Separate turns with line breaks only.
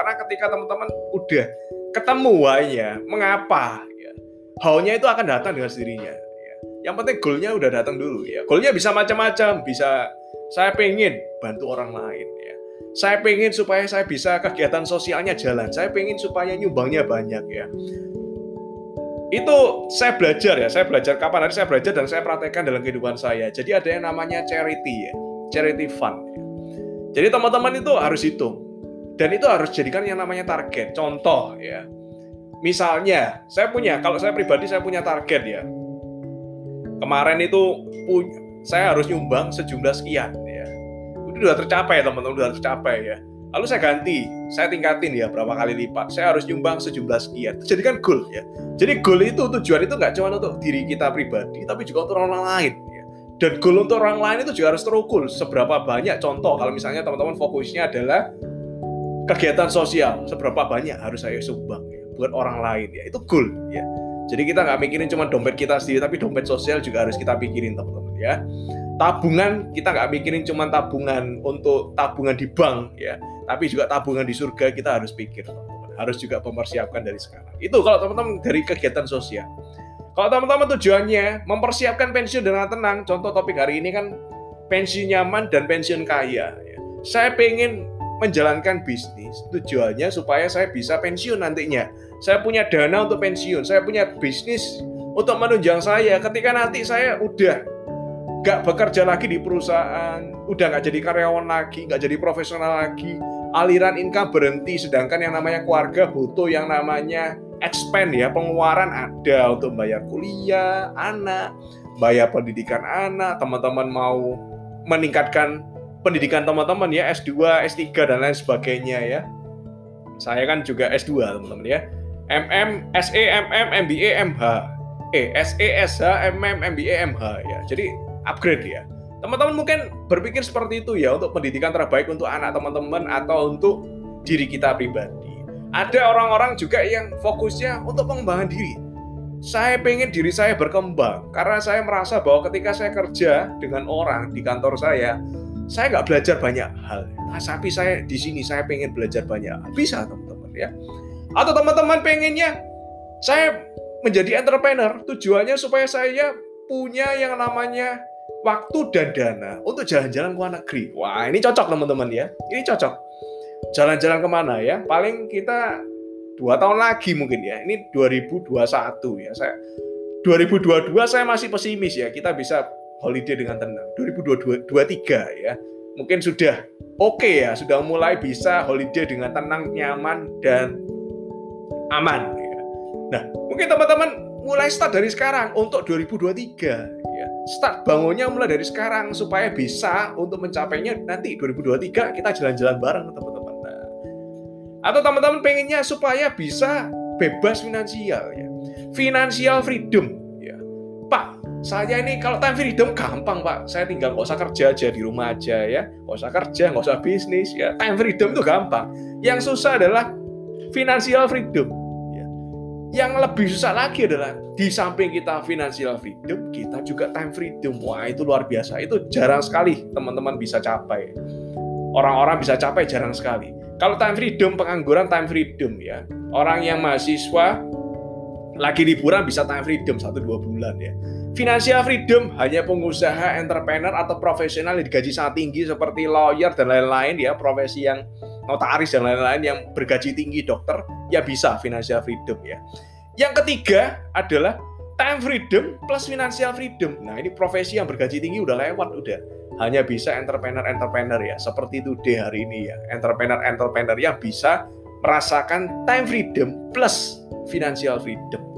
Karena ketika teman-teman udah ketemu why-nya, mengapa ya. How-nya itu akan datang dengan sendirinya. Ya. Yang penting goalnya udah datang dulu ya. Goalnya bisa macam-macam, bisa saya pengen bantu orang lain ya. Saya pengen supaya saya bisa kegiatan sosialnya jalan. Saya pengen supaya nyumbangnya banyak ya itu saya belajar ya, saya belajar kapan hari saya belajar dan saya praktekkan dalam kehidupan saya. Jadi ada yang namanya charity ya, charity fund. Ya. Jadi teman-teman itu harus hitung dan itu harus jadikan yang namanya target. Contoh ya, misalnya saya punya, kalau saya pribadi saya punya target ya. Kemarin itu saya harus nyumbang sejumlah sekian ya. Itu sudah tercapai teman-teman, sudah tercapai ya Lalu saya ganti, saya tingkatin ya berapa kali lipat. Saya harus nyumbang sejumlah sekian. Jadi kan goal ya. Jadi goal itu tujuan itu nggak cuma untuk diri kita pribadi, tapi juga untuk orang lain. Ya. Dan goal untuk orang lain itu juga harus terukur. Seberapa banyak contoh kalau misalnya teman-teman fokusnya adalah kegiatan sosial, seberapa banyak harus saya sumbang ya, buat orang lain ya. Itu goal ya. Jadi kita nggak mikirin cuma dompet kita sendiri, tapi dompet sosial juga harus kita pikirin teman-teman ya tabungan kita nggak mikirin cuma tabungan untuk tabungan di bank ya tapi juga tabungan di surga kita harus pikir teman-teman harus juga mempersiapkan dari sekarang itu kalau teman-teman dari kegiatan sosial kalau teman-teman tujuannya mempersiapkan pensiun dengan tenang contoh topik hari ini kan pensiun nyaman dan pensiun kaya ya. saya pengen menjalankan bisnis tujuannya supaya saya bisa pensiun nantinya. Saya punya dana untuk pensiun saya punya bisnis untuk menunjang saya. Ketika nanti saya udah gak bekerja lagi di perusahaan, udah gak jadi karyawan lagi, gak jadi profesional lagi, aliran income berhenti. Sedangkan yang namanya keluarga butuh yang namanya expand ya pengeluaran ada untuk bayar kuliah anak bayar pendidikan anak teman-teman mau meningkatkan pendidikan teman-teman ya S2 S3 dan lain sebagainya ya. Saya kan juga S2 teman-teman ya. MM SE MM MBA MH eh SE SH MM MBA MH ya. Jadi upgrade ya. Teman-teman mungkin berpikir seperti itu ya untuk pendidikan terbaik untuk anak teman-teman atau untuk diri kita pribadi. Ada orang-orang juga yang fokusnya untuk pengembangan diri. Saya pengen diri saya berkembang karena saya merasa bahwa ketika saya kerja dengan orang di kantor saya, saya nggak belajar banyak hal. Nah, tapi saya di sini saya pengen belajar banyak. Bisa teman-teman ya. Atau teman-teman pengennya saya menjadi entrepreneur tujuannya supaya saya punya yang namanya waktu dan dana untuk jalan-jalan ke luar negeri. Wah, ini cocok teman-teman ya. Ini cocok. Jalan-jalan ke mana ya? Paling kita dua tahun lagi mungkin ya. Ini 2021 ya. Saya 2022 saya masih pesimis ya. Kita bisa holiday dengan tenang. 2023 ya. Mungkin sudah oke okay ya, sudah mulai bisa holiday dengan tenang, nyaman dan aman ya. Nah, mungkin teman-teman mulai start dari sekarang untuk 2023 start bangunnya mulai dari sekarang supaya bisa untuk mencapainya nanti 2023 kita jalan-jalan bareng teman-teman. Nah, atau teman-teman pengennya supaya bisa bebas finansial ya. Financial freedom ya. Saya ini kalau time freedom gampang Pak. Saya tinggal nggak usah kerja aja di rumah aja ya. Nggak usah kerja, nggak usah bisnis ya. Time freedom itu gampang. Yang susah adalah financial freedom yang lebih susah lagi adalah di samping kita financial freedom, kita juga time freedom. Wah, itu luar biasa. Itu jarang sekali teman-teman bisa capai. Orang-orang bisa capai jarang sekali. Kalau time freedom, pengangguran time freedom ya. Orang yang mahasiswa lagi liburan bisa time freedom 1-2 bulan ya. Financial freedom hanya pengusaha, entrepreneur atau profesional yang digaji sangat tinggi seperti lawyer dan lain-lain ya, profesi yang notaris dan lain-lain yang bergaji tinggi dokter ya bisa financial freedom ya. Yang ketiga adalah time freedom plus financial freedom. Nah, ini profesi yang bergaji tinggi udah lewat udah. Hanya bisa entrepreneur-entrepreneur ya. Seperti itu deh hari ini ya. Entrepreneur-entrepreneur yang bisa merasakan time freedom plus financial freedom.